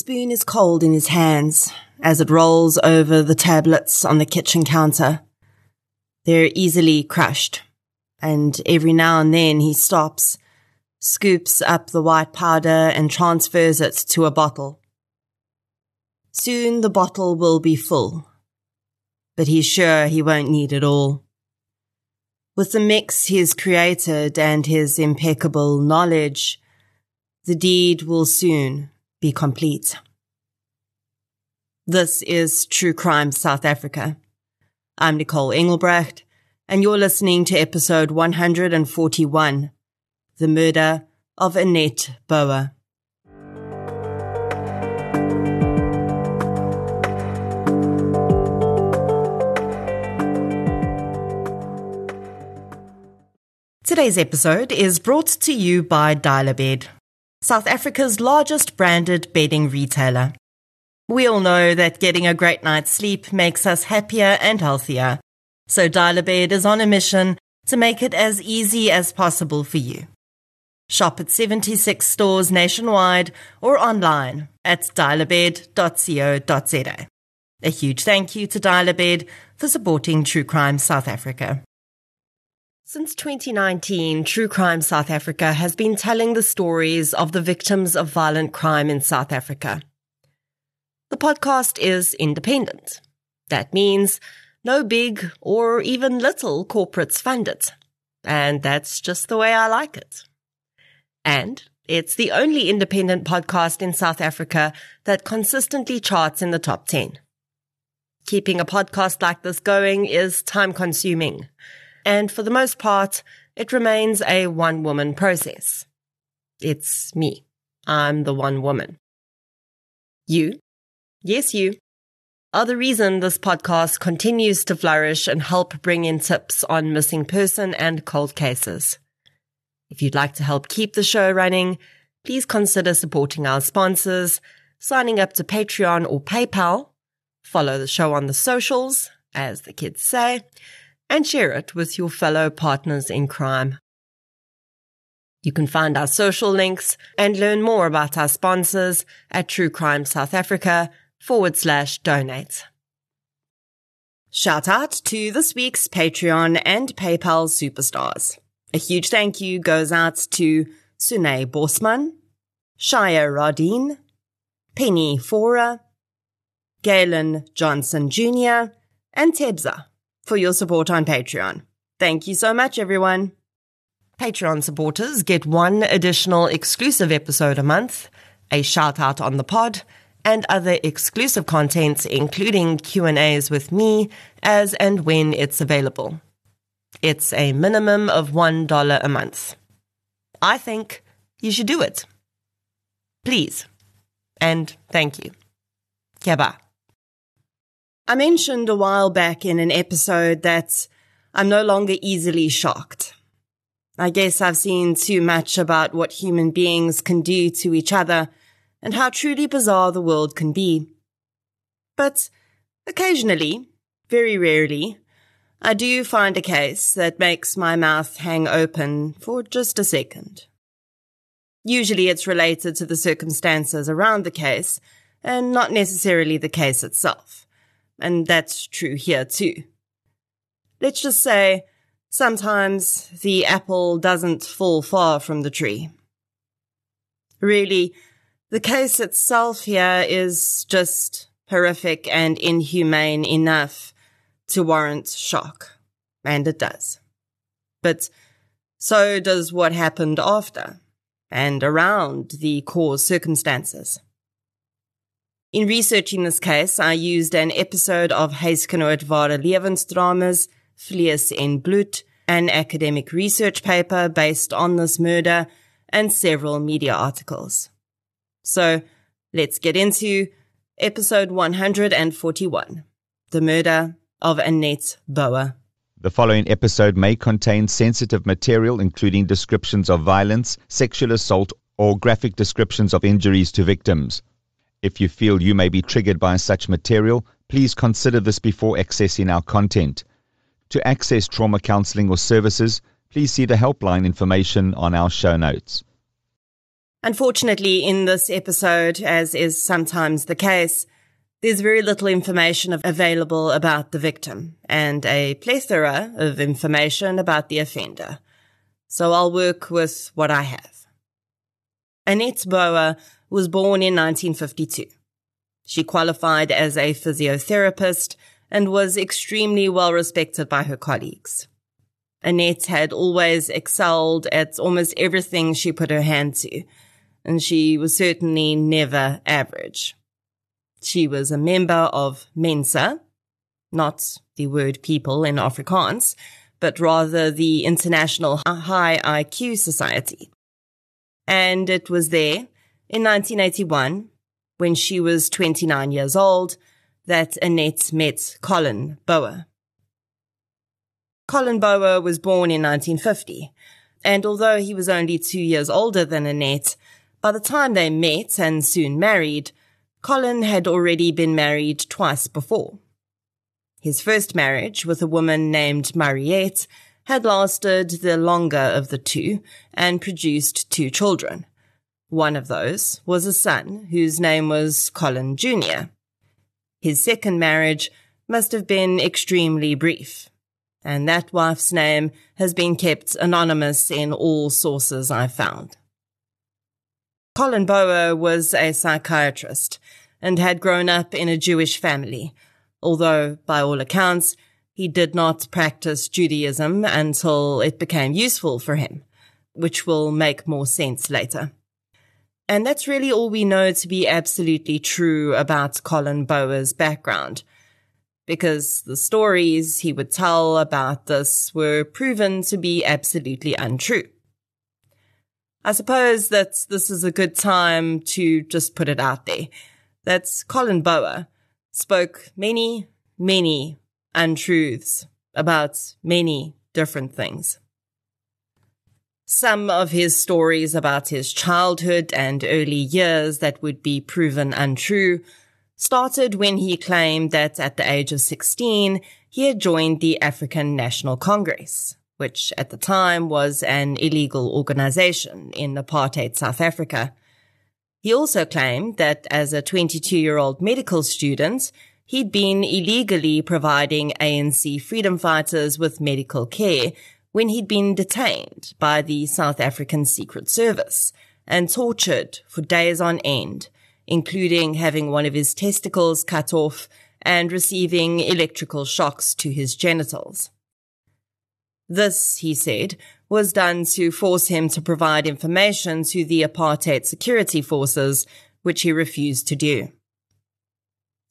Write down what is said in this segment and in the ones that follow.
Spoon is cold in his hands as it rolls over the tablets on the kitchen counter. They're easily crushed, and every now and then he stops, scoops up the white powder and transfers it to a bottle. Soon the bottle will be full, but he's sure he won't need it all. With the mix he's created and his impeccable knowledge, the deed will soon be complete. This is True Crime South Africa. I'm Nicole Engelbrecht, and you're listening to episode 141, The Murder of Annette Bouwer. Today's episode is brought to you by Dial-A-Bed, South Africa's largest branded bedding retailer. We all know that getting a great night's sleep makes us happier and healthier. So Dial-A-Bed is on a mission to make it as easy as possible for you. Shop at 76 stores nationwide or online at dialabed.co.za. A huge thank you to Dial-A-Bed for supporting True Crime South Africa. Since 2019, True Crime South Africa has been telling the stories of the victims of violent crime in South Africa. The podcast is independent. That means no big or even little corporates fund it. And that's just the way I like it. And it's the only independent podcast in South Africa that consistently charts in the top 10. Keeping a podcast like this going is time consuming. And for the most part, it remains a one woman process. It's me. I'm the one woman. You Yes, you are the reason this podcast continues to flourish and help bring in tips on missing person and cold cases. If you'd like to help keep the show running, please consider supporting our sponsors, signing up to Patreon or PayPal, follow the show on the socials, as the kids say, and share it with your fellow partners in crime. You can find our social links and learn more about our sponsors at True Crime South Africa forward slash donate. Shout out to this week's Patreon and PayPal superstars. A huge thank you goes out to Sune Bosman, Shia Radin, Penny Fora, Galen Johnson Jr., and Tebza for your support on Patreon. Thank you so much, everyone. Patreon supporters get one additional exclusive episode a month, a shout out on the pod, and other exclusive contents, including Q&As with me as and when it's available. It's a minimum of $1 a month. I think you should do it. Please. And thank you. Keba. I mentioned a while back in an episode that I'm no longer easily shocked. I guess I've seen too much about what human beings can do to each other and how truly bizarre the world can be. But occasionally, very rarely, I do find a case that makes my mouth hang open for just a second. Usually it's related to the circumstances around the case and not necessarily the case itself. And that's true here too. Let's just say sometimes the apple doesn't fall far from the tree. Really, the case itself here is just horrific and inhumane enough to warrant shock. And it does. But so does what happened after and around the cause circumstances. In researching this case, I used an episode of Huisgenoot Ware Lewensdramas, Vlees en Bloed, an academic research paper based on this murder, and several media articles. So let's get into episode 141 The Murder of Annette Bouwer. The following episode may contain sensitive material, including descriptions of violence, sexual assault, or graphic descriptions of injuries to victims. If you feel you may be triggered by such material, please consider this before accessing our content. To access trauma counseling or services, please see the helpline information on our show notes. Unfortunately, in this episode, as is sometimes the case, there's very little information available about the victim and a plethora of information about the offender. So I'll work with what I have. Annette Bouwer was born in 1952. She qualified as a physiotherapist and was extremely well respected by her colleagues. Annette had always excelled at almost everything she put her hand to, and she was certainly never average. She was a member of Mensa, not the word people in Afrikaans, but rather the International High IQ Society. And it was there in 1981, when she was 29 years old, that Annette met Colin Bouwer. Colin Bouwer was born in 1950, and although he was only two years older than Annette, by the time they met and soon married, Colin had already been married twice before. His first marriage with a woman named Mariette had lasted the longer of the two and produced two children. One of those was a son whose name was Colin Jr. His second marriage must have been extremely brief, and that wife's name has been kept anonymous in all sources I've found. Colin Bouwer was a psychiatrist and had grown up in a Jewish family, although, by all accounts, he did not practice Judaism until it became useful for him, which will make more sense later. And that's really all we know to be absolutely true about Colin Bouwer's background, because the stories he would tell about this were proven to be absolutely untrue. I suppose that this is a good time to just put it out there. That Colin Bouwer spoke many, many untruths about many different things. Some of his stories about his childhood and early years that would be proven untrue started when he claimed that at the age of 16, he had joined the African National Congress which at the time was an illegal organization in apartheid South Africa. He also claimed that as a 22 year old medical student, he'd been illegally providing ANC freedom fighters with medical care when he'd been detained by the South African Secret Service and tortured for days on end, including having one of his testicles cut off and receiving electrical shocks to his genitals. This, he said, was done to force him to provide information to the apartheid security forces, which he refused to do.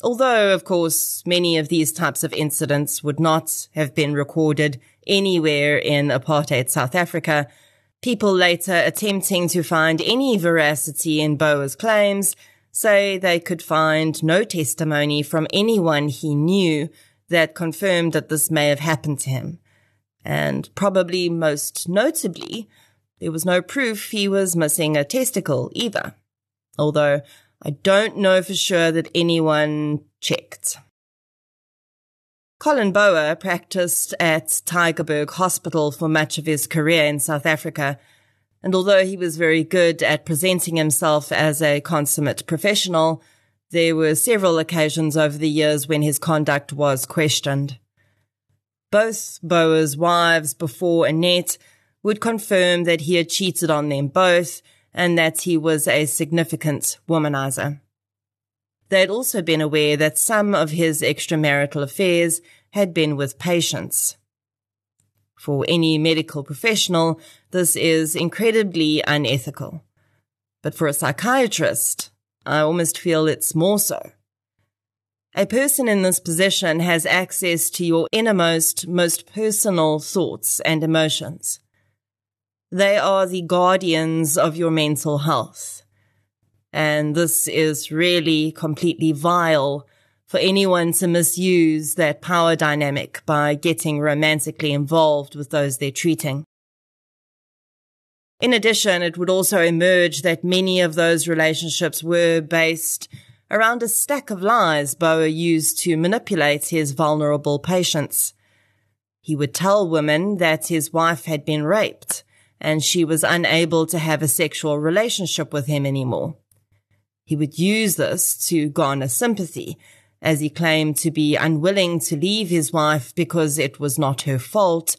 Although, of course, many of these types of incidents would not have been recorded anywhere in apartheid South Africa, people later attempting to find any veracity in Bouwer's claims say they could find no testimony from anyone he knew that confirmed that this may have happened to him and probably most notably, there was no proof he was missing a testicle either. Although I don't know for sure that anyone checked. Colin Bouwer practiced at Tygerberg Hospital for much of his career in South Africa, and although he was very good at presenting himself as a consummate professional, there were several occasions over the years when his conduct was questioned. Both Bouwer's wives before Annette would confirm that he had cheated on them both and that he was a significant womanizer. They had also been aware that some of his extramarital affairs had been with patients. For any medical professional, this is incredibly unethical. But for a psychiatrist, I almost feel it's more so. A person in this position has access to your innermost, most personal thoughts and emotions. They are the guardians of your mental health. And this is really completely vile for anyone to misuse that power dynamic by getting romantically involved with those they're treating. In addition, it would also emerge that many of those relationships were based around a stack of lies Bouwer used to manipulate his vulnerable patients. He would tell women that his wife had been raped and she was unable to have a sexual relationship with him anymore. He would use this to garner sympathy, as he claimed to be unwilling to leave his wife because it was not her fault,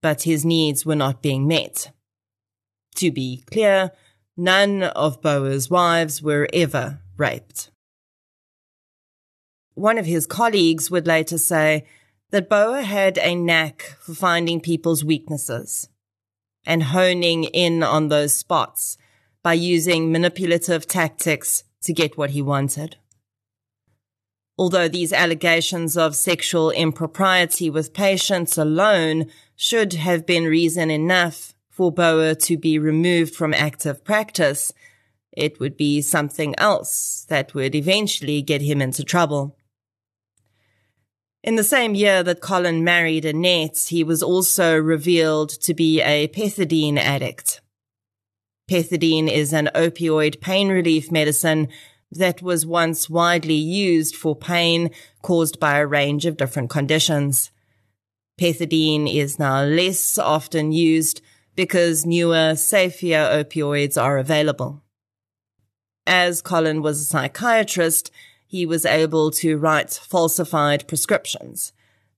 but his needs were not being met. To be clear, none of Bouwer's wives were ever raped. One of his colleagues would later say that Bouwer had a knack for finding people's weaknesses and honing in on those spots by using manipulative tactics to get what he wanted. Although these allegations of sexual impropriety with patients alone should have been reason enough for Bouwer to be removed from active practice, it would be something else that would eventually get him into trouble. In the same year that Colin married Annette, he was also revealed to be a pethidine addict. Pethidine is an opioid pain relief medicine that was once widely used for pain caused by a range of different conditions. Pethidine is now less often used because newer, safer opioids are available. As Colin was a psychiatrist, he was able to write falsified prescriptions.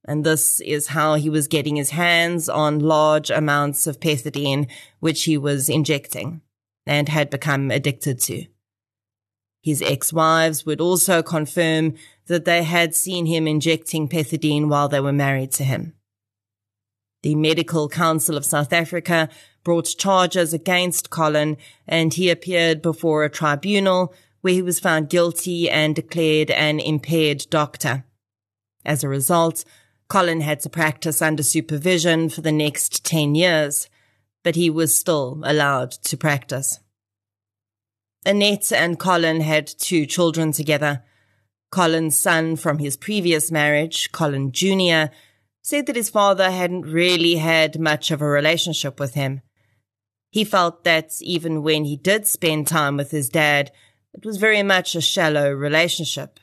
And this is how he was getting his hands on large amounts of pethidine, which he was injecting and had become addicted to. His ex-wives would also confirm that they had seen him injecting pethidine while they were married to him. The Medical Council of South Africa brought charges against Colin and he appeared before a tribunal where he was found guilty and declared an impaired doctor. As a result, Colin had to practice under supervision for the next 10 years, but he was still allowed to practice. Annette and Colin had two children together. Colin's son from his previous marriage, Colin Jr., said that his father hadn't really had much of a relationship with him. He felt that even when he did spend time with his dad, it was very much a shallow relationship,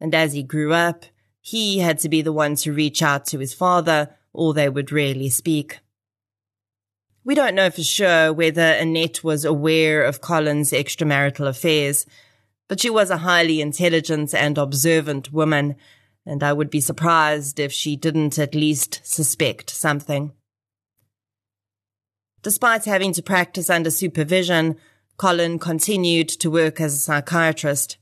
and as he grew up, he had to be the one to reach out to his father, or they would rarely speak. We don't know for sure whether Annette was aware of Colin's extramarital affairs, but she was a highly intelligent and observant woman, and I would be surprised if she didn't at least suspect something. Despite having to practice under supervision, Colin continued to work as a psychiatrist.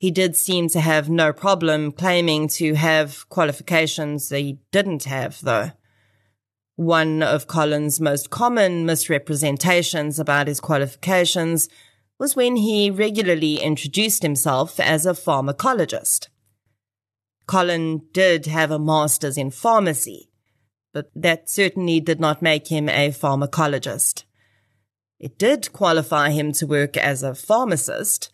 He did seem to have no problem claiming to have qualifications he didn't have, though. One of Colin's most common misrepresentations about his qualifications was when he regularly introduced himself as a pharmacologist. Colin did have a master's in pharmacy, but that certainly did not make him a pharmacologist. It did qualify him to work as a pharmacist,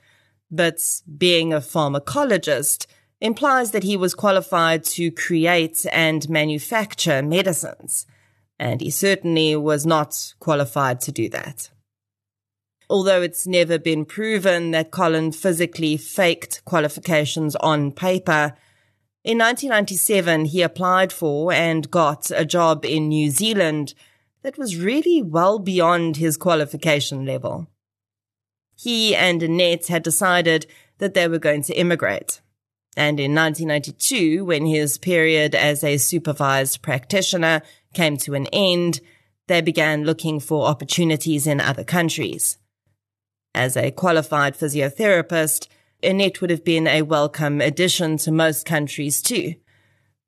but being a pharmacologist implies that he was qualified to create and manufacture medicines, and he certainly was not qualified to do that. Although it's never been proven that Colin physically faked qualifications on paper, in 1997 he applied for and got a job in New Zealand that was really well beyond his qualification level. He and Annette had decided that they were going to immigrate. And in 1992, when his period as a supervised practitioner came to an end, they began looking for opportunities in other countries. As a qualified physiotherapist, Annette would have been a welcome addition to most countries too.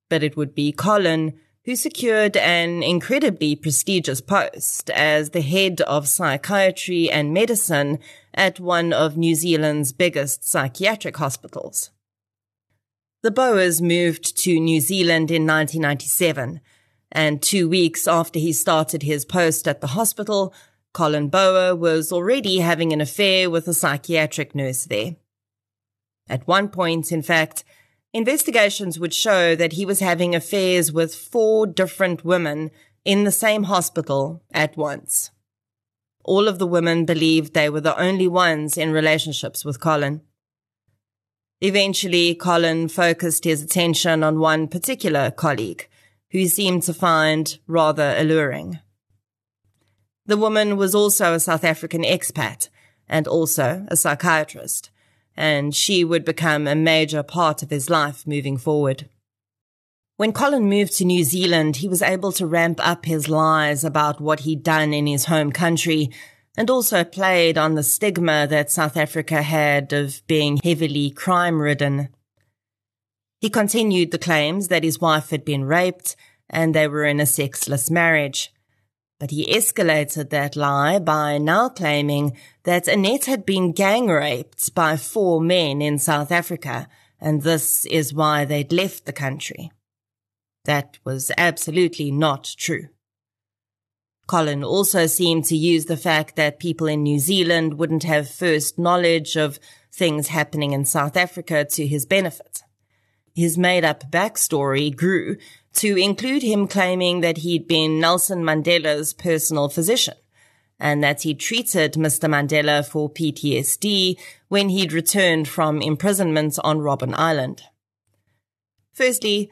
But it would be Colin who secured an incredibly prestigious post as the head of psychiatry and medicine at one of New Zealand's biggest psychiatric hospitals. The Bouwers moved to New Zealand in 1997, and two weeks after he started his post at the hospital, Colin Bouwer was already having an affair with a psychiatric nurse there. At one point, in fact, Investigations would show that he was having affairs with four different women in the same hospital at once. All of the women believed they were the only ones in relationships with Colin. Eventually, Colin focused his attention on one particular colleague, who seemed to find rather alluring. The woman was also a South African expat and also a psychiatrist, and she would become a major part of his life moving forward. When Colin moved to New Zealand, he was able to ramp up his lies about what he'd done in his home country and also played on the stigma that South Africa had of being heavily crime ridden. He continued the claims that his wife had been raped and they were in a sexless marriage. But he escalated that lie by now claiming that Annette had been gang raped by four men in South Africa, and this is why they'd left the country. That was absolutely not true. Colin also seemed to use the fact that people in New Zealand wouldn't have first knowledge of things happening in South Africa to his benefit. His made up backstory grew to include him claiming that he'd been Nelson Mandela's personal physician and that he'd treated Mr. Mandela for PTSD when he'd returned from imprisonment on Robben Island. Firstly,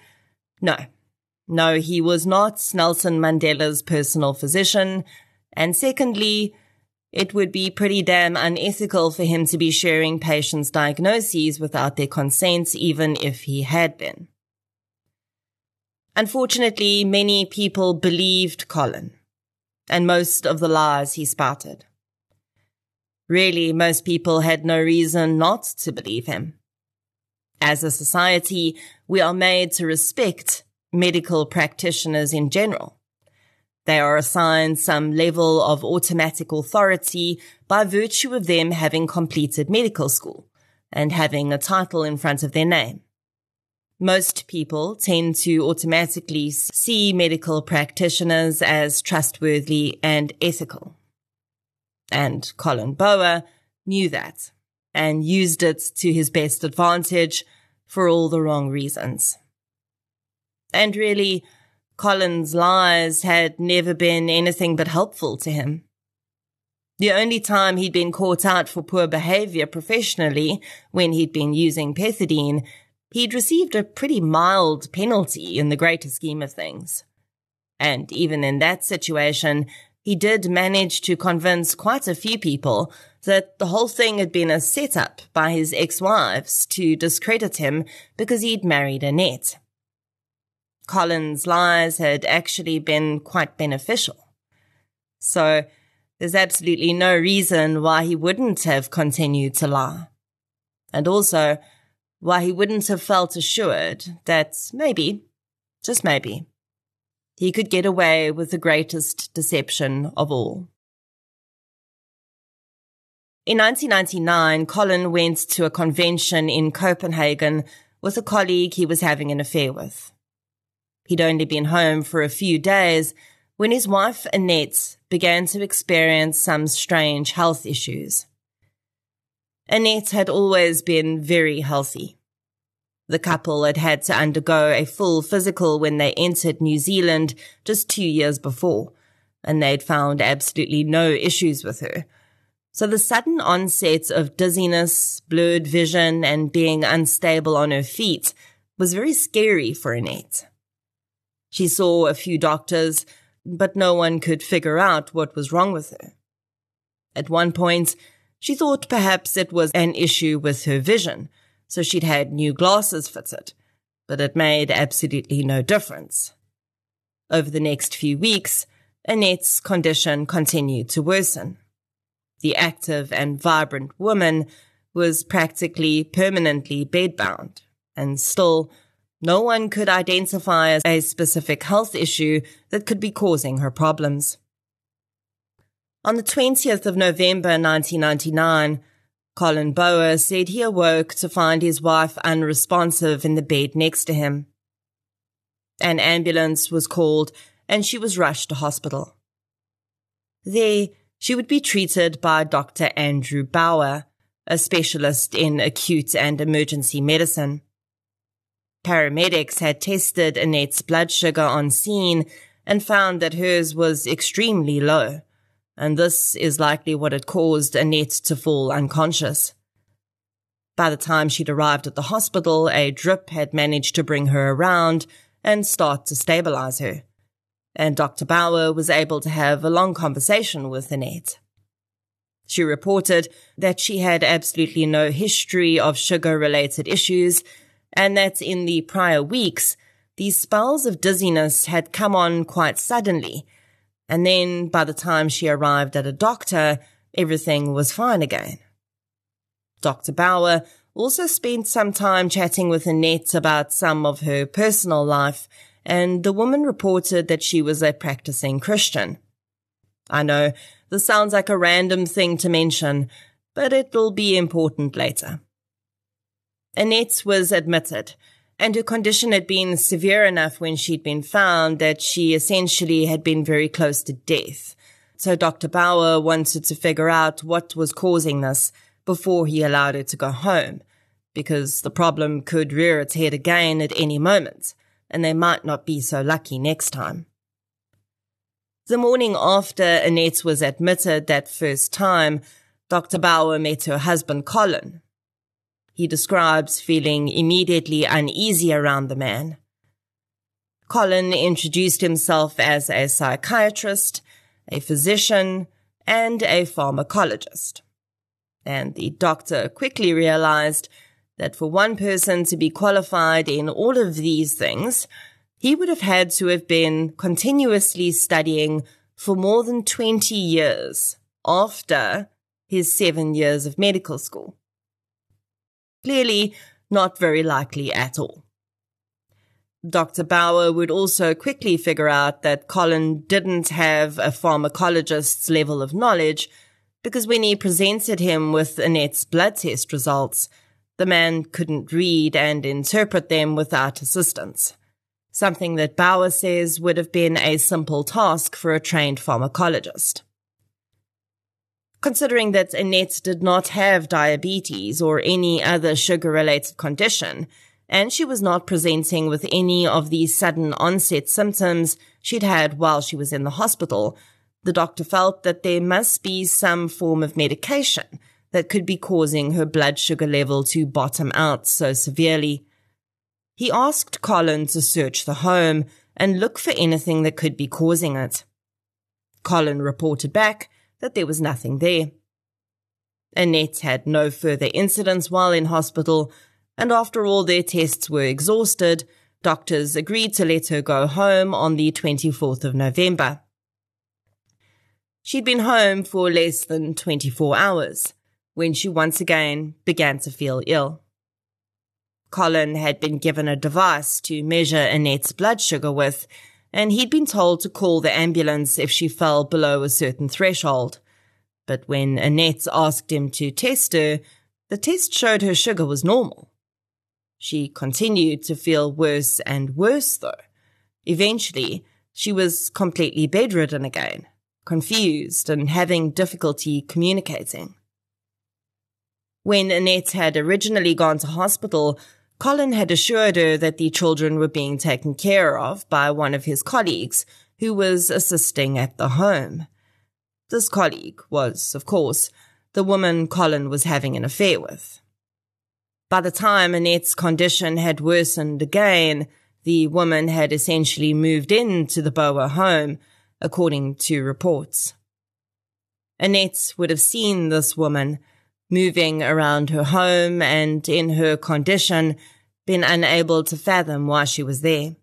no, no, he was not Nelson Mandela's personal physician. And secondly, it would be pretty damn unethical for him to be sharing patients' diagnoses without their consent, even if he had been. Unfortunately, many people believed Colin and most of the lies he spouted. Really, most people had no reason not to believe him. As a society, we are made to respect medical practitioners in general. They are assigned some level of automatic authority by virtue of them having completed medical school and having a title in front of their name. Most people tend to automatically see medical practitioners as trustworthy and ethical. And Colin Bouwer knew that and used it to his best advantage for all the wrong reasons. And really, Colin's lies had never been anything but helpful to him. The only time he'd been caught out for poor behavior professionally, when he'd been using pethidine, he'd received a pretty mild penalty in the greater scheme of things. And even in that situation, he did manage to convince quite a few people that the whole thing had been a setup by his ex-wives to discredit him because he'd married Annette. Colin's lies had actually been quite beneficial. So there's absolutely no reason why he wouldn't have continued to lie. And also why he wouldn't have felt assured that maybe, just maybe, he could get away with the greatest deception of all. In 1999, Colin went to a convention in Copenhagen with a colleague he was having an affair with. He'd only been home for a few days when his wife Annette began to experience some strange health issues. Annette had always been very healthy. The couple had had to undergo a full physical when they entered New Zealand just two years before, and they'd found absolutely no issues with her. So the sudden onset of dizziness, blurred vision, and being unstable on her feet was very scary for Annette. She saw a few doctors, but no one could figure out what was wrong with her. At one point, she thought perhaps it was an issue with her vision, so she'd had new glasses fitted, but it made absolutely no difference. Over the next few weeks, Annette's condition continued to worsen. The active and vibrant woman was practically permanently bedbound, and still no one could identify a specific health issue that could be causing her problems. On the 20th of November 1999, Colin Bouwer said he awoke to find his wife unresponsive in the bed next to him. An ambulance was called and she was rushed to hospital. There, she would be treated by Dr. Andrew Bauer, a specialist in acute and emergency medicine. Paramedics had tested Annette's blood sugar on scene and found that hers was extremely low, and this is likely what had caused Annette to fall unconscious. By the time she'd arrived at the hospital, a drip had managed to bring her around and start to stabilize her. and Dr. Bauer was able to have a long conversation with Annette. She reported that she had absolutely no history of sugar related issues and that in the prior weeks, these spells of dizziness had come on quite suddenly. And then by the time she arrived at a doctor, everything was fine again. Dr. Bauer also spent some time chatting with Annette about some of her personal life, and the woman reported that she was a practicing Christian. I know this sounds like a random thing to mention, but it'll be important later. Annette was admitted, and her condition had been severe enough when she'd been found that she essentially had been very close to death. So Dr. Bauer wanted to figure out what was causing this before he allowed her to go home, because the problem could rear its head again at any moment, and they might not be so lucky next time. The morning after Annette was admitted that first time, Dr. Bauer met her husband Colin. He describes feeling immediately uneasy around the man. Colin introduced himself as a psychiatrist, a physician, and a pharmacologist and the doctor quickly realized that for one person to be qualified in all of these things, he would have had to have been continuously studying for more than 20 years after his seven years of medical school. Clearly, not very likely at all. Dr. Bauer would also quickly figure out that Colin didn't have a pharmacologist's level of knowledge because when he presented him with Annette's blood test results, the man couldn't read and interpret them without assistance. Something that Bauer says would have been a simple task for a trained pharmacologist. Considering that Annette did not have diabetes or any other sugar related condition, and she was not presenting with any of the sudden onset symptoms she'd had while she was in the hospital, the doctor felt that there must be some form of medication that could be causing her blood sugar level to bottom out so severely. He asked Colin to search the home and look for anything that could be causing it. Colin reported back that there was nothing there. Annette had no further incidents while in hospital, and after all their tests were exhausted, doctors agreed to let her go home on the 24th of November. She'd been home for less than 24 hours when she once again began to feel ill. Colin had been given a device to measure Annette's blood sugar with, and he'd been told to call the ambulance if she fell below a certain threshold. But when Annette asked him to test her, the test showed her sugar was normal. She continued to feel worse and worse, though. Eventually, she was completely bedridden again confused and having difficulty communicating. When Annette had originally gone to hospital, Colin had assured her that the children were being taken care of by one of his colleagues who was assisting at the home. This colleague was, of course, the woman Colin was having an affair with. By the time Annette's condition had worsened again, the woman had essentially moved into the Bouwer home according to reports. Annette would have seen this woman moving around her home and in her condition been unable to fathom why she was there.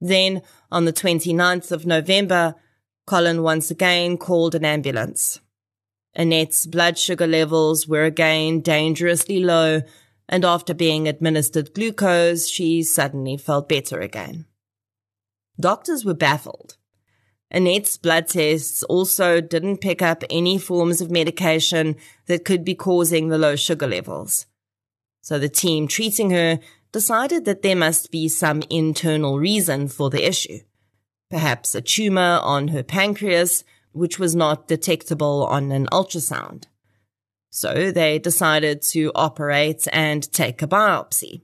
Then, on the 29th of November, Colin once again called an ambulance. Annette's blood sugar levels were again dangerously low, and after being administered glucose, she suddenly felt better again. Doctors were baffled. Annette's blood tests also didn't pick up any forms of medication that could be causing the low sugar levels. So the team treating her decided that there must be some internal reason for the issue. Perhaps a tumor on her pancreas, which was not detectable on an ultrasound. So they decided to operate and take a biopsy.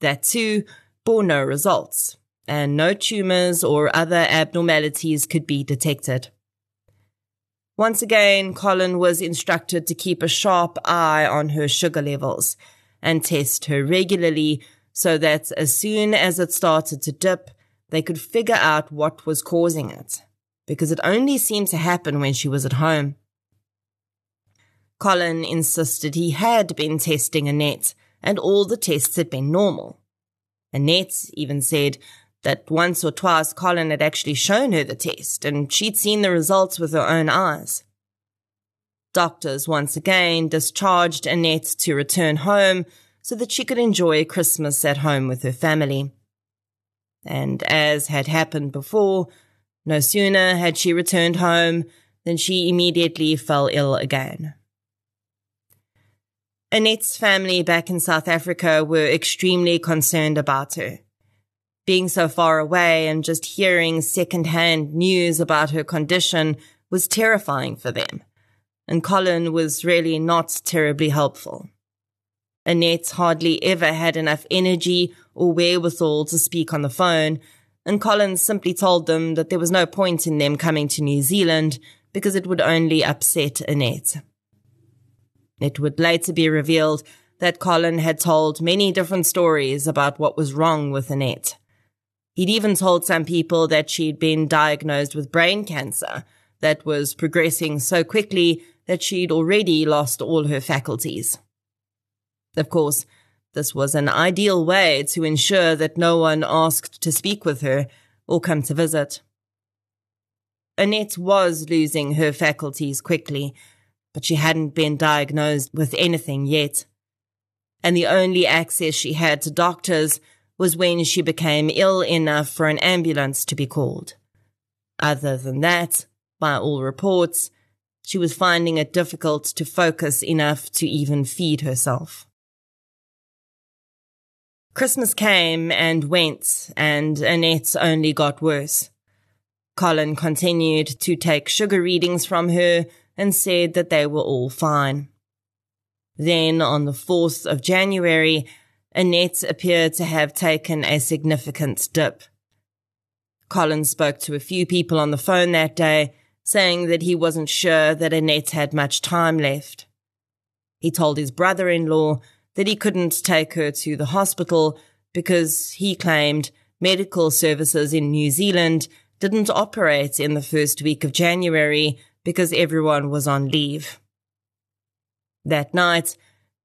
That too bore no results and no tumors or other abnormalities could be detected. Once again, Colin was instructed to keep a sharp eye on her sugar levels and test her regularly so that as soon as it started to dip, they could figure out what was causing it, because it only seemed to happen when she was at home. Colin insisted he had been testing Annette, and all the tests had been normal. Annette even said that once or twice Colin had actually shown her the test, and she'd seen the results with her own eyes. Doctors once again discharged Annette to return home so that she could enjoy Christmas at home with her family. And as had happened before, no sooner had she returned home than she immediately fell ill again. Annette's family back in South Africa were extremely concerned about her. Being so far away and just hearing secondhand news about her condition was terrifying for them, and Colin was really not terribly helpful. Annette hardly ever had enough energy or wherewithal to speak on the phone, and Colin simply told them that there was no point in them coming to New Zealand because it would only upset Annette. It would later be revealed that Colin had told many different stories about what was wrong with Annette. He'd even told some people that she'd been diagnosed with brain cancer that was progressing so quickly that she'd already lost all her faculties. Of course, this was an ideal way to ensure that no one asked to speak with her or come to visit. Annette was losing her faculties quickly, but she hadn't been diagnosed with anything yet. And the only access she had to doctors was when she became ill enough for an ambulance to be called. Other than that, by all reports, she was finding it difficult to focus enough to even feed herself. Christmas came and went, and Annette's only got worse. Colin continued to take sugar readings from her and said that they were all fine. Then on the 4th of January, Annette appeared to have taken a significant dip. Colin spoke to a few people on the phone that day, saying that he wasn't sure that Annette had much time left. He told his brother-in-law that he couldn't take her to the hospital because he claimed medical services in New Zealand didn't operate in the first week of January because everyone was on leave. That night,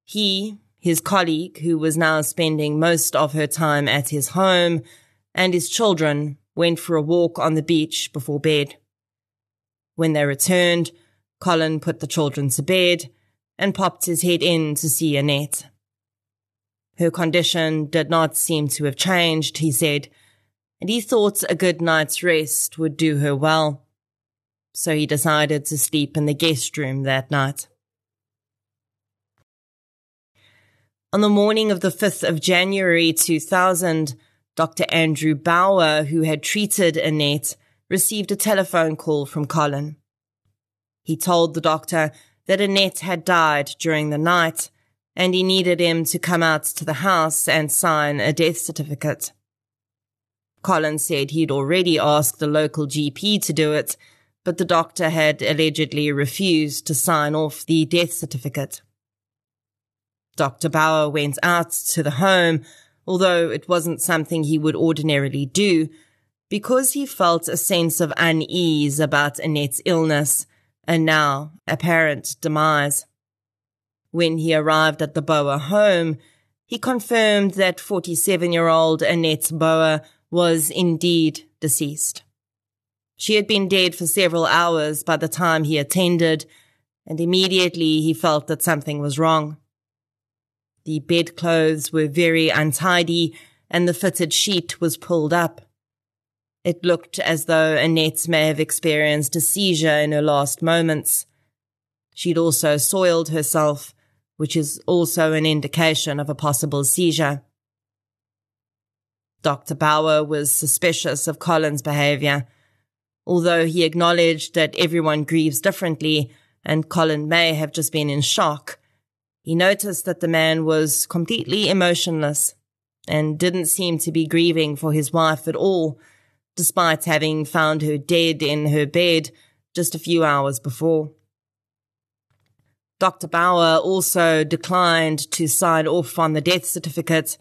he, his colleague, who was now spending most of her time at his home, and his children went for a walk on the beach before bed. When they returned, Colin put the children to bed and popped his head in to see Annette. Her condition did not seem to have changed, he said, and he thought a good night's rest would do her well so he decided to sleep in the guest room that night. On the morning of the 5th of January 2000, Dr. Andrew Bauer, who had treated Annette, received a telephone call from Colin. He told the doctor that Annette had died during the night and he needed him to come out to the house and sign a death certificate. Colin said he'd already asked the local GP to do it but the doctor had allegedly refused to sign off the death certificate. Dr. Bauer went out to the home, although it wasn't something he would ordinarily do, because he felt a sense of unease about Annette's illness and now apparent demise. When he arrived at the Bouwer home, he confirmed that 47 year old Annette Bouwer was indeed deceased. She had been dead for several hours by the time he attended, and immediately he felt that something was wrong. The bedclothes were very untidy, and the fitted sheet was pulled up. It looked as though Annette may have experienced a seizure in her last moments. She'd also soiled herself, which is also an indication of a possible seizure. Dr. Bauer was suspicious of Colin's behavior although he acknowledged that everyone grieves differently and Colin may have just been in shock. He noticed that the man was completely emotionless and didn't seem to be grieving for his wife at all, despite having found her dead in her bed just a few hours before. Dr. Bauer also declined to sign off on the death certificate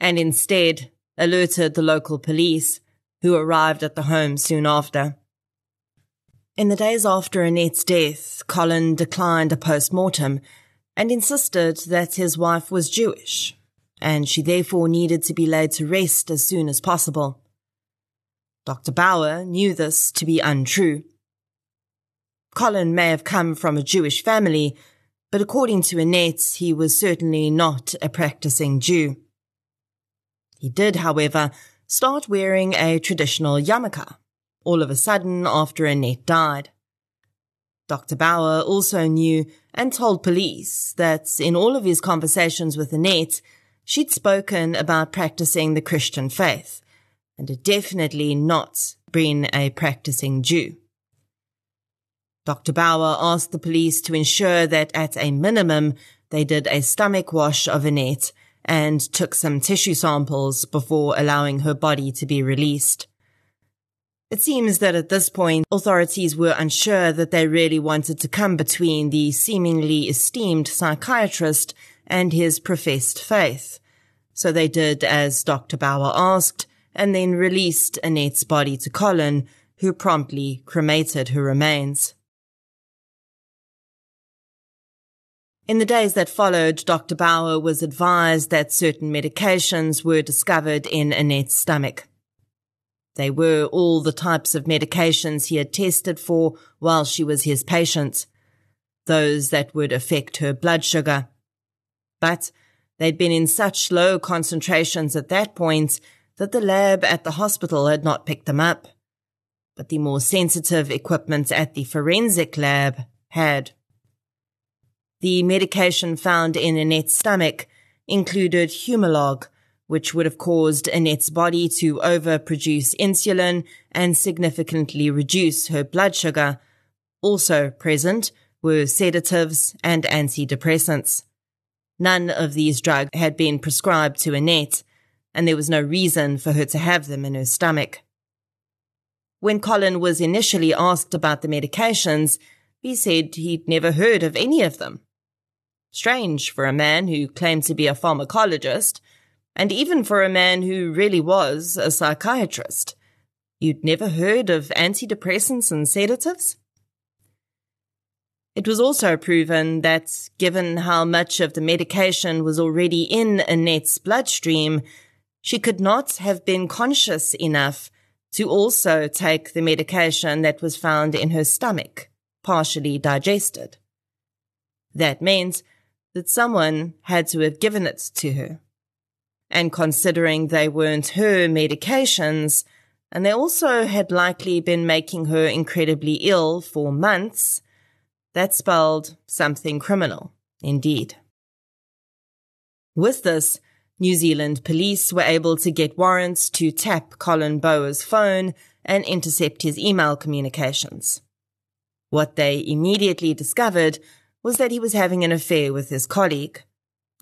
and instead alerted the local police who arrived at the home soon after. In the days after Annette's death, Colin declined a post-mortem and insisted that his wife was Jewish, and she therefore needed to be laid to rest as soon as possible. Dr. Bauer knew this to be untrue. Colin may have come from a Jewish family, but according to Annette, he was certainly not a practicing Jew. He did, however, start wearing a traditional yarmulke all of a sudden after Annette died. Dr. Bauer also knew and told police that in all of his conversations with Annette, she'd spoken about practicing the Christian faith and had definitely not been a practicing Jew. Dr. Bauer asked the police to ensure that at a minimum they did a stomach wash of Annette and took some tissue samples before allowing her body to be released. It seems that at this point, authorities were unsure that they really wanted to come between the seemingly esteemed psychiatrist and his professed faith. So they did as Dr. Bauer asked and then released Annette's body to Colin, who promptly cremated her remains. In the days that followed, Dr. Bauer was advised that certain medications were discovered in Annette's stomach. They were all the types of medications he had tested for while she was his patient, those that would affect her blood sugar. But they'd been in such low concentrations at that point that the lab at the hospital had not picked them up. But the more sensitive equipment at the forensic lab had. The medication found in Annette's stomach included Humalog, which would have caused Annette's body to overproduce insulin and significantly reduce her blood sugar. Also present were sedatives and antidepressants. None of these drugs had been prescribed to Annette, and there was no reason for her to have them in her stomach. When Colin was initially asked about the medications, he said he'd never heard of any of them. Strange for a man who claimed to be a pharmacologist, and even for a man who really was a psychiatrist. You'd never heard of antidepressants and sedatives? It was also proven that given how much of the medication was already in Annette's bloodstream, she could not have been conscious enough to also take the medication that was found in her stomach, partially digested. That meant that someone had to have given it to her and considering they weren't her medications, and they also had likely been making her incredibly ill for months, that spelled something criminal, indeed. With this, New Zealand police were able to get warrants to tap Colin Bouwer's phone and intercept his email communications. What they immediately discovered was that he was having an affair with his colleague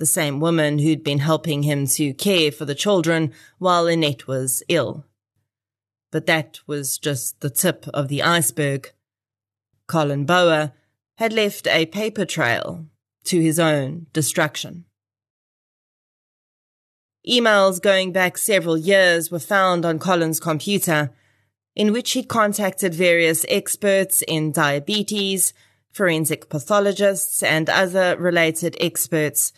the same woman who'd been helping him to care for the children while Annette was ill. But that was just the tip of the iceberg. Colin Bouwer had left a paper trail to his own destruction. Emails going back several years were found on Colin's computer, in which he'd contacted various experts in diabetes, forensic pathologists, and other related experts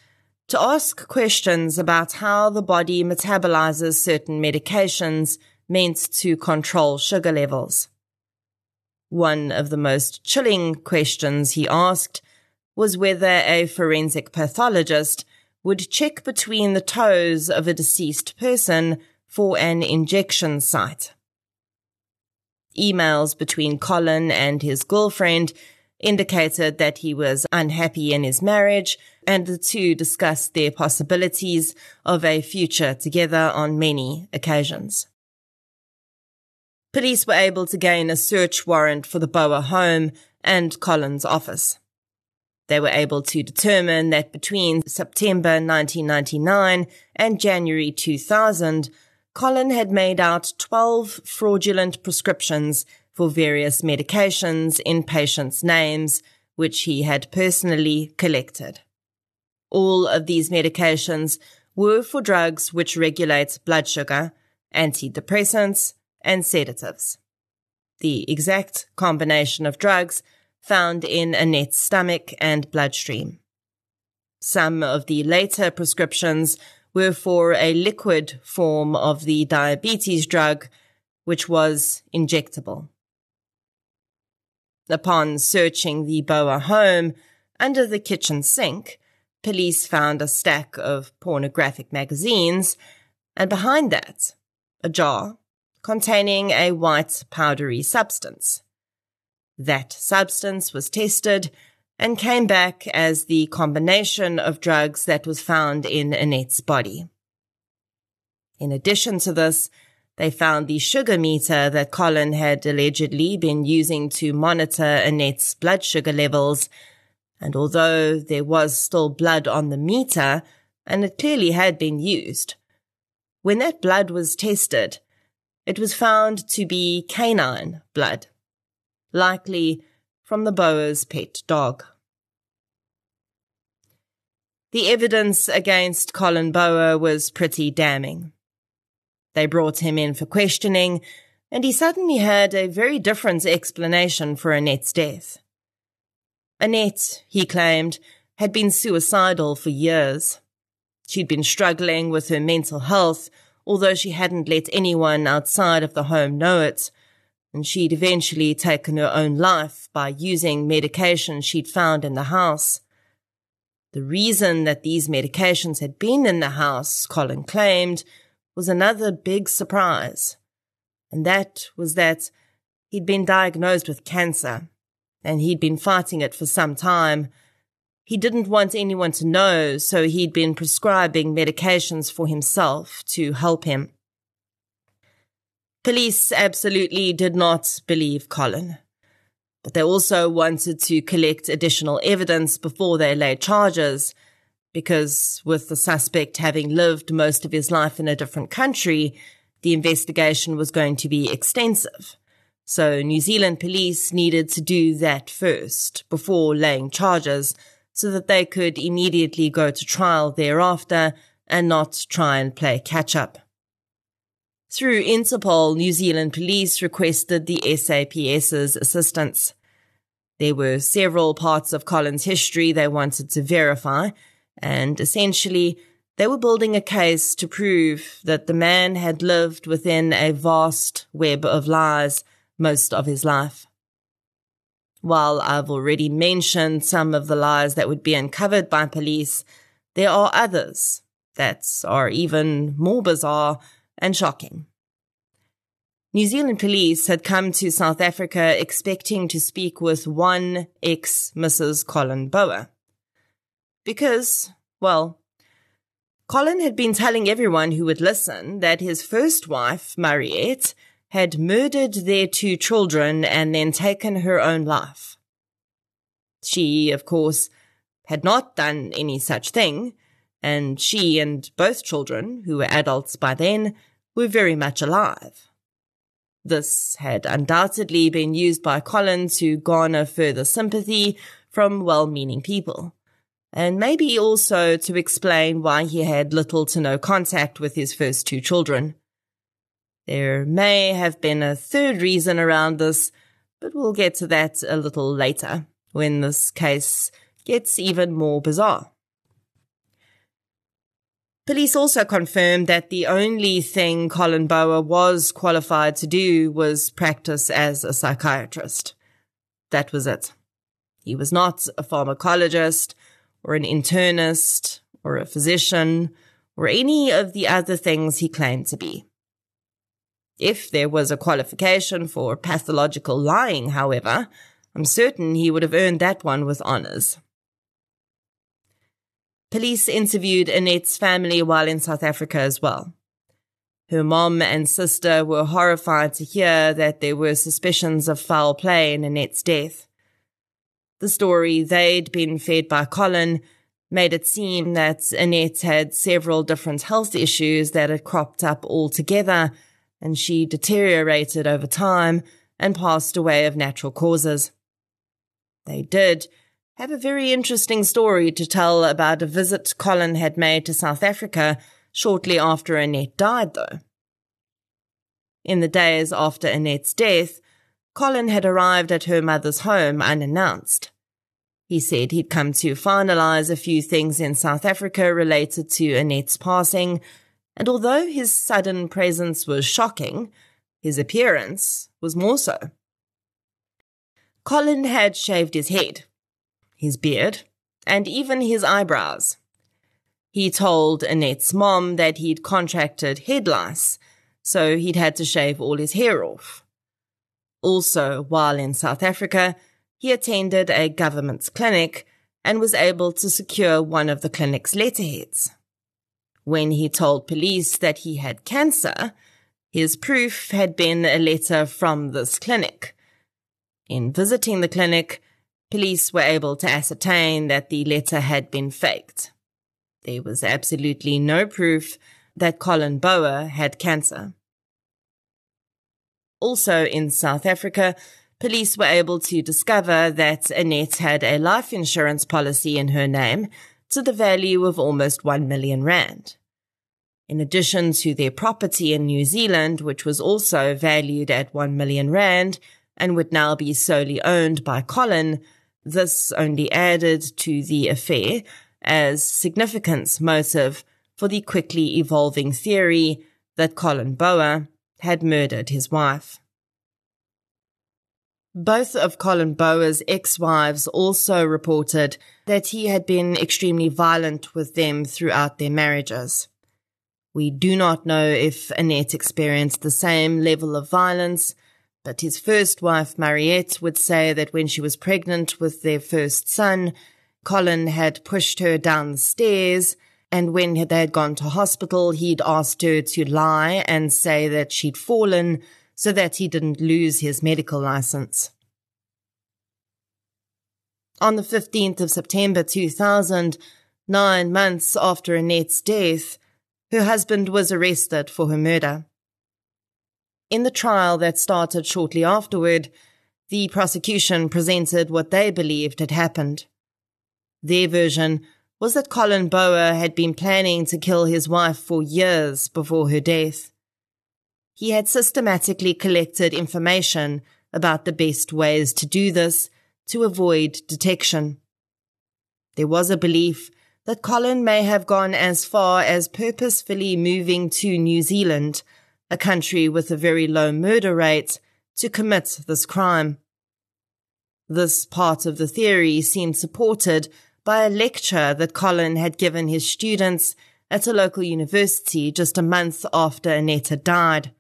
to ask questions about how the body metabolizes certain medications meant to control sugar levels. One of the most chilling questions he asked was whether a forensic pathologist would check between the toes of a deceased person for an injection site. Emails between Colin and his girlfriend indicated that he was unhappy in his marriage and the two discussed their possibilities of a future together on many occasions. Police were able to gain a search warrant for the Bouwer home and Colin's office. They were able to determine that between September 1999 and January 2000, Colin had made out 12 fraudulent prescriptions for various medications in patients' names, which he had personally collected. All of these medications were for drugs which regulate blood sugar, antidepressants, and sedatives. The exact combination of drugs found in Annette's stomach and bloodstream. Some of the later prescriptions were for a liquid form of the diabetes drug, which was injectable. Upon searching the Bouwer home, under the kitchen sink, police found a stack of pornographic magazines, and behind that, a jar containing a white powdery substance. That substance was tested and came back as the combination of drugs that was found in Annette's body. In addition to this, they found the sugar meter that Colin had allegedly been using to monitor Annette's blood sugar levels. And although there was still blood on the meter, and it clearly had been used, when that blood was tested, it was found to be canine blood, likely from the Bouwer's pet dog. The evidence against Colin Bouwer was pretty damning. They brought him in for questioning, and he suddenly had a very different explanation for Annette's death. Annette, he claimed, had been suicidal for years. She'd been struggling with her mental health, although she hadn't let anyone outside of the home know it, and she'd eventually taken her own life by using medication she'd found in the house. The reason that these medications had been in the house, Colin claimed, was another big surprise. And that was that he'd been diagnosed with cancer and he'd been fighting it for some time. He didn't want anyone to know, so he'd been prescribing medications for himself to help him. Police absolutely did not believe Colin, but they also wanted to collect additional evidence before they laid charges because with the suspect having lived most of his life in a different country, the investigation was going to be extensive. So New Zealand police needed to do that first before laying charges so that they could immediately go to trial thereafter and not try and play catch up. Through Interpol, New Zealand police requested the SAPS's assistance. There were several parts of Colin's history they wanted to verify, and essentially, they were building a case to prove that the man had lived within a vast web of lies most of his life. While I've already mentioned some of the lies that would be uncovered by police, there are others that are even more bizarre and shocking. New Zealand police had come to South Africa expecting to speak with one ex Mrs. Colin Bouwer because, well, Colin had been telling everyone who would listen that his first wife, Mariette, had murdered their two children and then taken her own life. She, of course, had not done any such thing, and she and both children, who were adults by then, were very much alive. This had undoubtedly been used by Colin to garner further sympathy from well-meaning people and maybe also to explain why he had little to no contact with his first two children. There may have been a third reason around this, but we'll get to that a little later when this case gets even more bizarre. Police also confirmed that the only thing Colin Bouwer was qualified to do was practice as a psychiatrist. That was it. He was not a pharmacologist or an internist or a physician or any of the other things he claimed to be. If there was a qualification for pathological lying, however, I'm certain he would have earned that one with honours. Police interviewed Annette's family while in South Africa as well. Her mom and sister were horrified to hear that there were suspicions of foul play in Annette's death. The story they'd been fed by Colin made it seem that Annette had several different health issues that had cropped up all together, and she deteriorated over time and passed away of natural causes. They did have a very interesting story to tell about a visit Colin had made to South Africa shortly after Annette died, though. In the days after Annette's death, Colin had arrived at her mother's home unannounced. He said he'd come to finalize a few things in South Africa related to Annette's passing, and although his sudden presence was shocking, his appearance was more so. Colin had shaved his head, his beard, and even his eyebrows. He told Annette's mom that he'd contracted head lice, so he'd had to shave all his hair off. Also, while in South Africa, he attended a government's clinic and was able to secure one of the clinic's letterheads. When he told police that he had cancer, his proof had been a letter from this clinic. In visiting the clinic, police were able to ascertain that the letter had been faked. There was absolutely no proof that Colin Bouwer had cancer. Also in South Africa, police were able to discover that Annette had a life insurance policy in her name to the value of almost 1 million rand. In addition to their property in New Zealand, which was also valued at 1 million rand and would now be solely owned by Colin, this only added to the affair as significance motive for the quickly evolving theory that Colin Bouwer had murdered his wife. Both of Colin Bouwer's ex-wives also reported that he had been extremely violent with them throughout their marriages. We do not know if Annette experienced the same level of violence, but his first wife, Mariette, would say that when she was pregnant with their first son, Colin had pushed her down the stairs, and when they had gone to hospital, he'd asked her to lie and say that she'd fallen so that he didn't lose his medical license. On the 15th of September 2000, nine months after Annette's death, her husband was arrested for her murder. In the trial that started shortly afterward, the prosecution presented what they believed had happened. Their version was that Colin Bouwer had been planning to kill his wife for years before her death. He had systematically collected information about the best ways to do this to avoid detection. There was a belief that Colin may have gone as far as purposefully moving to New Zealand, a country with a very low murder rate, to commit this crime. This part of the theory seemed supported by a lecture that Colin had given his students at a local university just a month after Annette had died.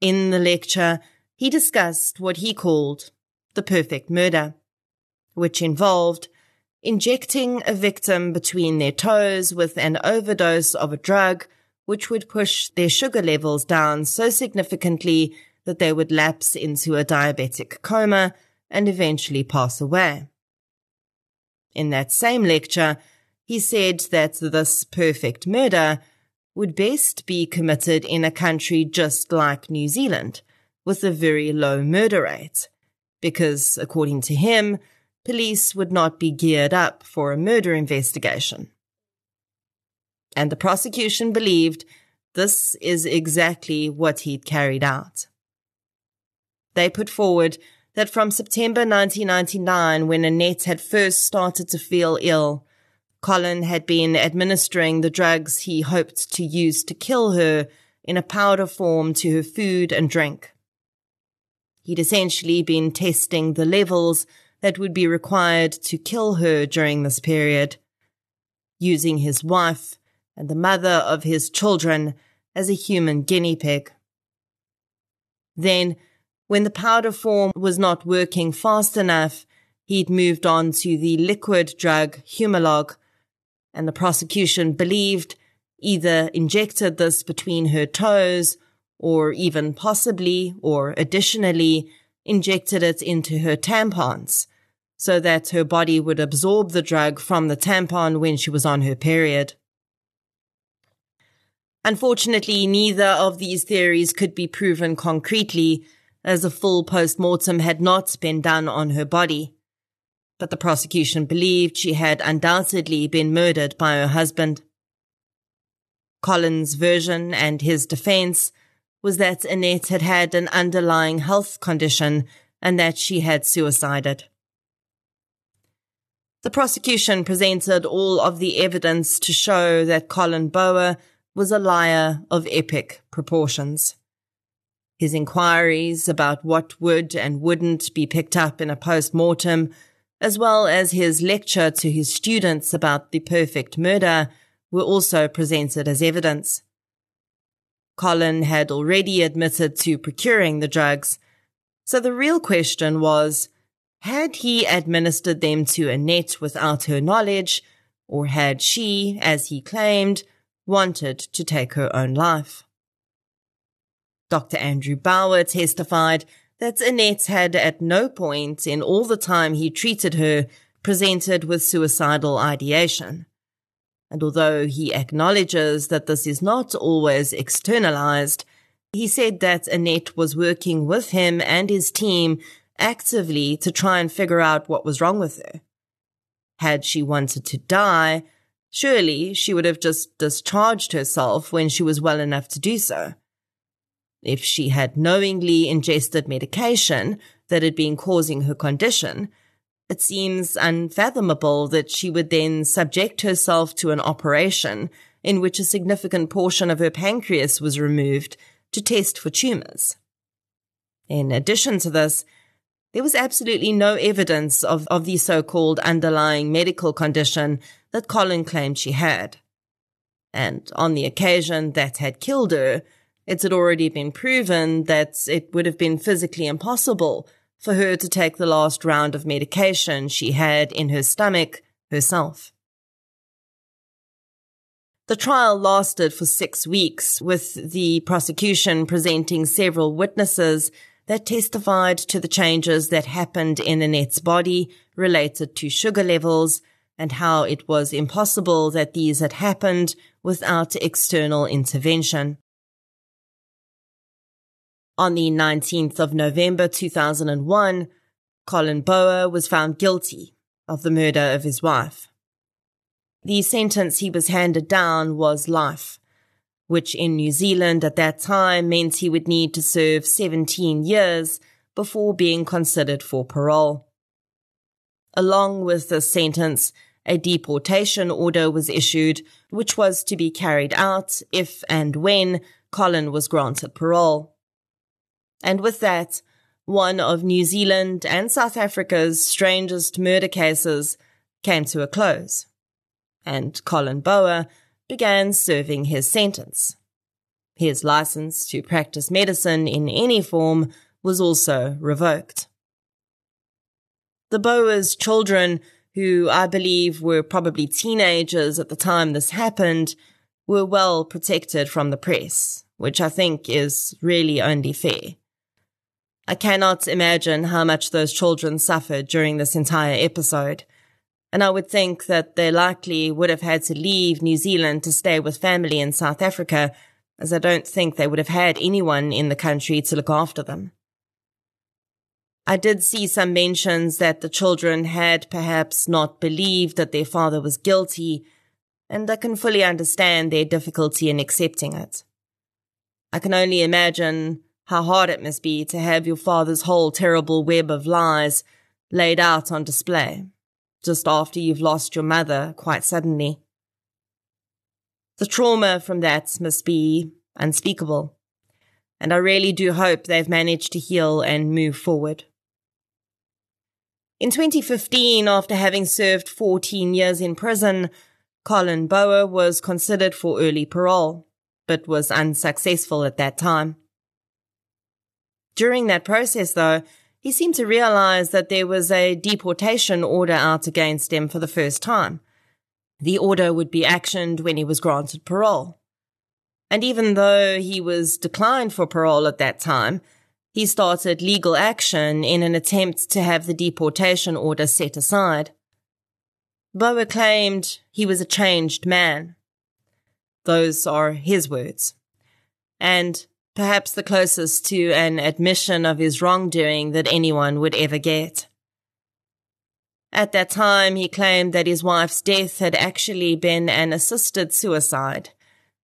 In the lecture, he discussed what he called the perfect murder, which involved injecting a victim between their toes with an overdose of a drug which would push their sugar levels down so significantly that they would lapse into a diabetic coma and eventually pass away. In that same lecture, he said that this perfect murder would best be committed in a country just like New Zealand, with a very low murder rate, because, according to him, police would not be geared up for a murder investigation. And the prosecution believed this is exactly what he'd carried out. They put forward that from September 1999, when Annette had first started to feel ill, Colin had been administering the drugs he hoped to use to kill her in a powder form to her food and drink. He'd essentially been testing the levels that would be required to kill her during this period, using his wife and the mother of his children as a human guinea pig. Then, when the powder form was not working fast enough, he'd moved on to the liquid drug Humalog, and the prosecution believed either injected this between her toes or even possibly or additionally injected it into her tampons so that her body would absorb the drug from the tampon when she was on her period. Unfortunately, neither of these theories could be proven concretely as a full post-mortem had not been done on her body. But the prosecution believed she had undoubtedly been murdered by her husband. Colin's version and his defense was that Annette had had an underlying health condition and that she had suicided. The prosecution presented all of the evidence to show that Colin Bouwer was a liar of epic proportions. His inquiries about what would and wouldn't be picked up in a post-mortem, as well as his lecture to his students about the perfect murder, were also presented as evidence. Colin had already admitted to procuring the drugs, so the real question was, had he administered them to Annette without her knowledge, or had she, as he claimed, wanted to take her own life? Dr. Andrew Bauer testified that Annette had at no point in all the time he treated her presented with suicidal ideation. And although he acknowledges that this is not always externalized, he said that Annette was working with him and his team actively to try and figure out what was wrong with her. Had she wanted to die, surely she would have just discharged herself when she was well enough to do so. If she had knowingly ingested medication that had been causing her condition, it seems unfathomable that she would then subject herself to an operation in which a significant portion of her pancreas was removed to test for tumors. In addition to this, there was absolutely no evidence of, of the so-called underlying medical condition that Colin claimed she had. And on the occasion that had killed her, it had already been proven that it would have been physically impossible for her to take the last round of medication she had in her stomach herself. The trial lasted for six weeks, with the prosecution presenting several witnesses that testified to the changes that happened in Annette's body related to sugar levels and how it was impossible that these had happened without external intervention. On the 19th of November 2001, Colin Bouwer was found guilty of the murder of his wife. The sentence he was handed down was life, which in New Zealand at that time meant he would need to serve 17 years before being considered for parole. Along with this sentence, a deportation order was issued, which was to be carried out if and when Colin was granted parole. And with that, one of New Zealand and South Africa's strangest murder cases came to a close, and Colin Bouwer began serving his sentence. His license to practice medicine in any form was also revoked. The Bouwers' children, who I believe were probably teenagers at the time this happened, were well protected from the press, which I think is really only fair. I cannot imagine how much those children suffered during this entire episode. And I would think that they likely would have had to leave New Zealand to stay with family in South Africa, as I don't think they would have had anyone in the country to look after them. I did see some mentions that the children had perhaps not believed that their father was guilty, and I can fully understand their difficulty in accepting it. I can only imagine how hard it must be to have your father's whole terrible web of lies laid out on display, just after you've lost your mother quite suddenly. The trauma from that must be unspeakable, and I really do hope they've managed to heal and move forward. In 2015, after having served 14 years in prison, Colin Bouwer was considered for early parole, but was unsuccessful at that time. During that process, though, he seemed to realize that there was a deportation order out against him for the first time. The order would be actioned when he was granted parole. And even though he was declined for parole at that time, he started legal action in an attempt to have the deportation order set aside. Bouwer claimed he was a changed man. Those are his words. And perhaps the closest to an admission of his wrongdoing that anyone would ever get. At that time, he claimed that his wife's death had actually been an assisted suicide,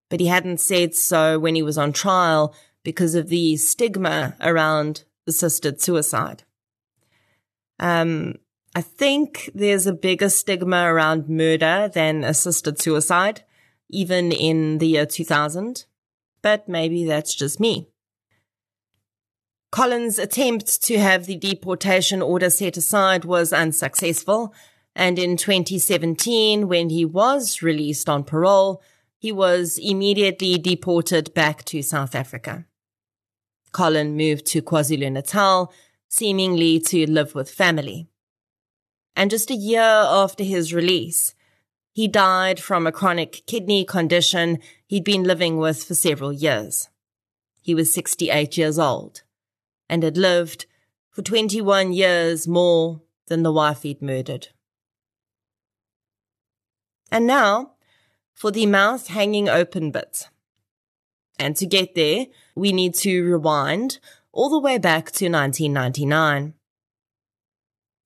but he hadn't said so when he was on trial because of the stigma around assisted suicide. Um, I think there's a bigger stigma around murder than assisted suicide, even in the year 2000. But maybe that's just me. Collins' attempt to have the deportation order set aside was unsuccessful, and in 2017, when he was released on parole, he was immediately deported back to South Africa. Colin moved to KwaZulu Natal, seemingly to live with family. And just a year after his release, he died from a chronic kidney condition he'd been living with for several years. He was 68 years old and had lived for 21 years more than the wife he'd murdered. And now for the mouth hanging open bit. And to get there, we need to rewind all the way back to 1999.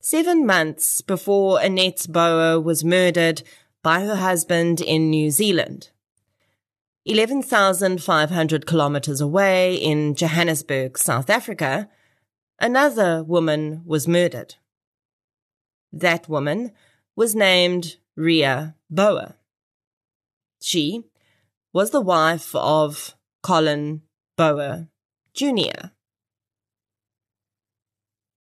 Seven months before Annette Bouwer was murdered by her husband in New Zealand. 11,500 kilometers away in Johannesburg, South Africa, another woman was murdered. That woman was named Ria Bouwer. She was the wife of Colin Bouwer Jr.,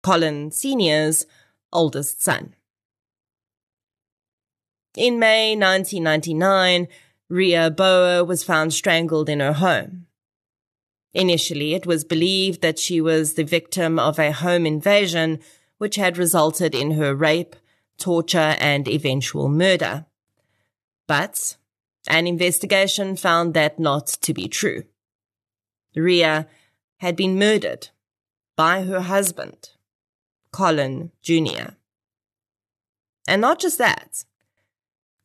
Colin Sr.'s oldest son. In May 1999, Ria Bouwer was found strangled in her home. Initially, it was believed that she was the victim of a home invasion, which had resulted in her rape, torture, and eventual murder. But an investigation found that not to be true. Ria had been murdered by her husband, Colin Jr. And not just that,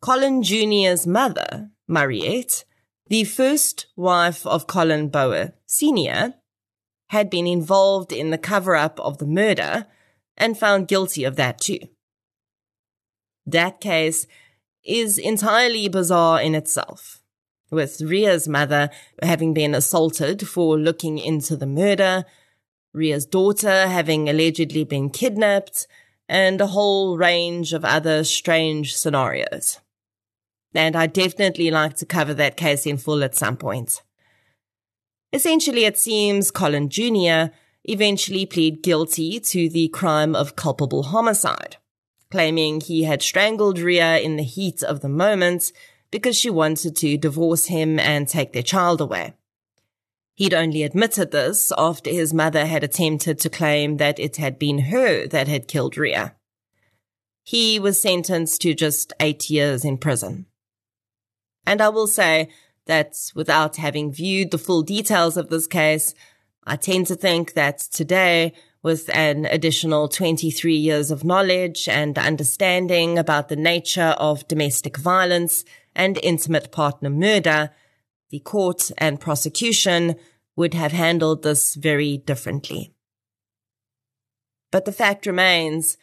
Colin Jr.'s mother, Mariette, the first wife of Colin Bouwer Sr., had been involved in the cover up of the murder and found guilty of that too. That case is entirely bizarre in itself. With Ria's mother having been assaulted for looking into the murder, Ria's daughter having allegedly been kidnapped, and a whole range of other strange scenarios. And I'd definitely like to cover that case in full at some point. Essentially, it seems Colin Jr. eventually plead guilty to the crime of culpable homicide claiming he had strangled Ria in the heat of the moment because she wanted to divorce him and take their child away. He'd only admitted this after his mother had attempted to claim that it had been her that had killed Ria. He was sentenced to just eight years in prison. And I will say that without having viewed the full details of this case, I tend to think that today with an additional 23 years of knowledge and understanding about the nature of domestic violence and intimate partner murder, the court and prosecution would have handled this very differently. But the fact remains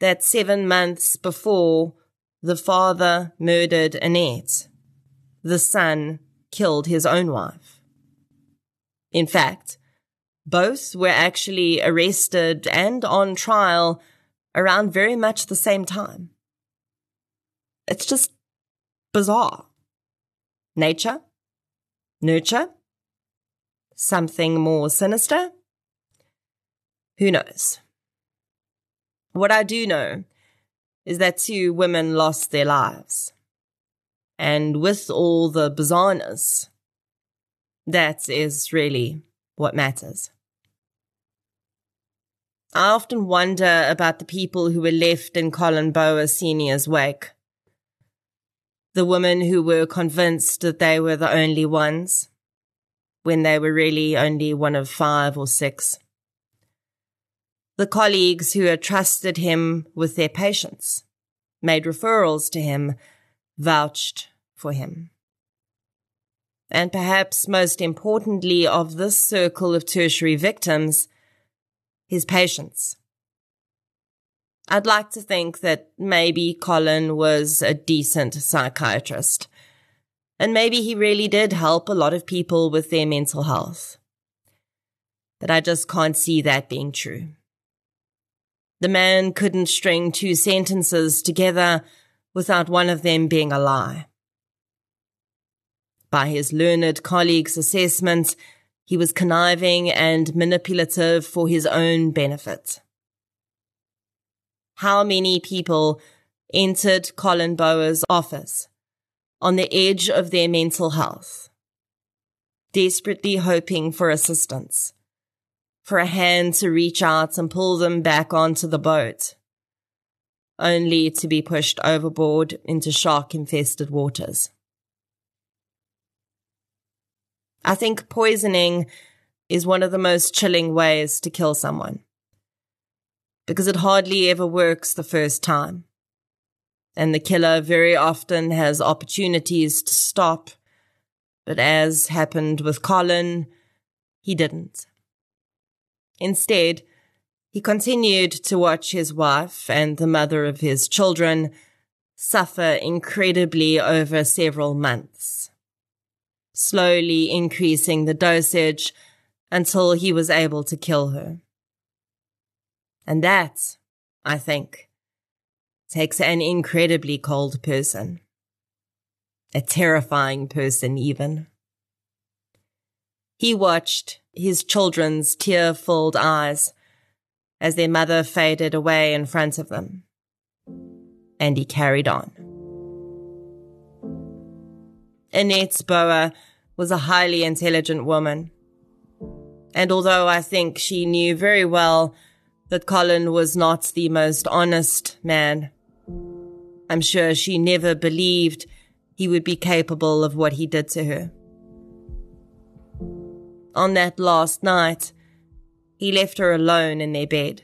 that seven months before the father murdered Annette, the son killed his own wife. In fact, both were actually arrested and on trial around very much the same time. It's just bizarre. Nature? Nurture? Something more sinister? Who knows? What I do know is that two women lost their lives. And with all the bizarreness, that is really what matters. I often wonder about the people who were left in Colin Bouwer Sr.'s wake. The women who were convinced that they were the only ones, when they were really only one of five or six. The colleagues who had trusted him with their patients, made referrals to him, vouched for him. And perhaps most importantly of this circle of tertiary victims, his patients. I'd like to think that maybe Colin was a decent psychiatrist. And maybe he really did help a lot of people with their mental health. But I just can't see that being true. The man couldn't string two sentences together without one of them being a lie. By his learned colleague's assessment, he was conniving and manipulative for his own benefit. How many people entered Colin Bouwer's office on the edge of their mental health, desperately hoping for assistance, for a hand to reach out and pull them back onto the boat, only to be pushed overboard into shark infested waters. I think poisoning is one of the most chilling ways to kill someone because it hardly ever works the first time. And the killer very often has opportunities to stop. But as happened with Colin, he didn't. Instead, he continued to watch his wife and the mother of his children suffer incredibly over several months, slowly increasing the dosage until he was able to kill her. And that, I think, takes an incredibly cold person. A terrifying person, even. He watched his children's tear filled eyes as their mother faded away in front of them. And he carried on. Annette Bouwer was a highly intelligent woman. And although I think she knew very well that Colin was not the most honest man. I'm sure she never believed he would be capable of what he did to her. On that last night, he left her alone in their bed.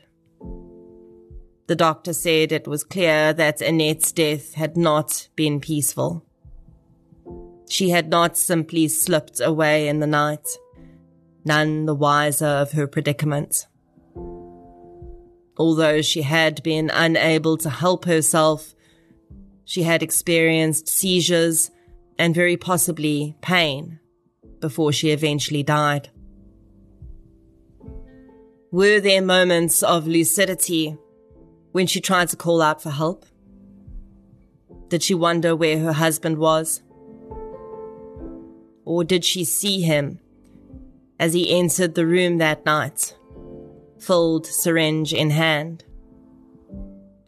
The doctor said it was clear that Annette's death had not been peaceful. She had not simply slipped away in the night, none the wiser of her predicament. Although she had been unable to help herself, she had experienced seizures and very possibly pain before she eventually died. Were there moments of lucidity when she tried to call out for help? Did she wonder where her husband was? Or did she see him as he entered the room that night? filled syringe in hand,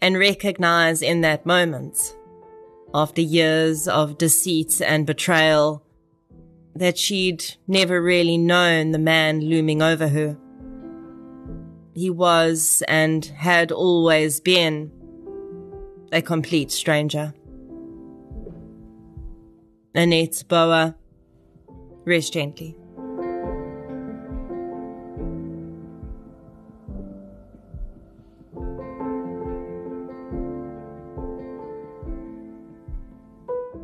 and recognize in that moment, after years of deceit and betrayal, that she'd never really known the man looming over her. He was and had always been a complete stranger. Annette Bouwer, rest gently.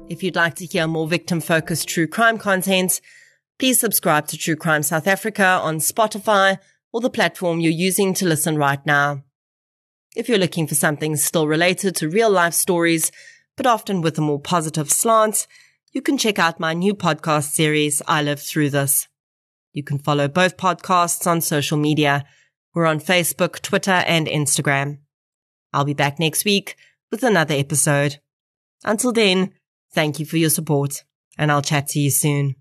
If you'd like to hear more victim focused true crime content, please subscribe to True Crime South Africa on Spotify or the platform you're using to listen right now. If you're looking for something still related to real life stories, but often with a more positive slant, you can check out my new podcast series, I Live Through This. You can follow both podcasts on social media. We're on Facebook, Twitter, and Instagram. I'll be back next week with another episode. Until then, Thank you for your support, and I'll chat to you soon.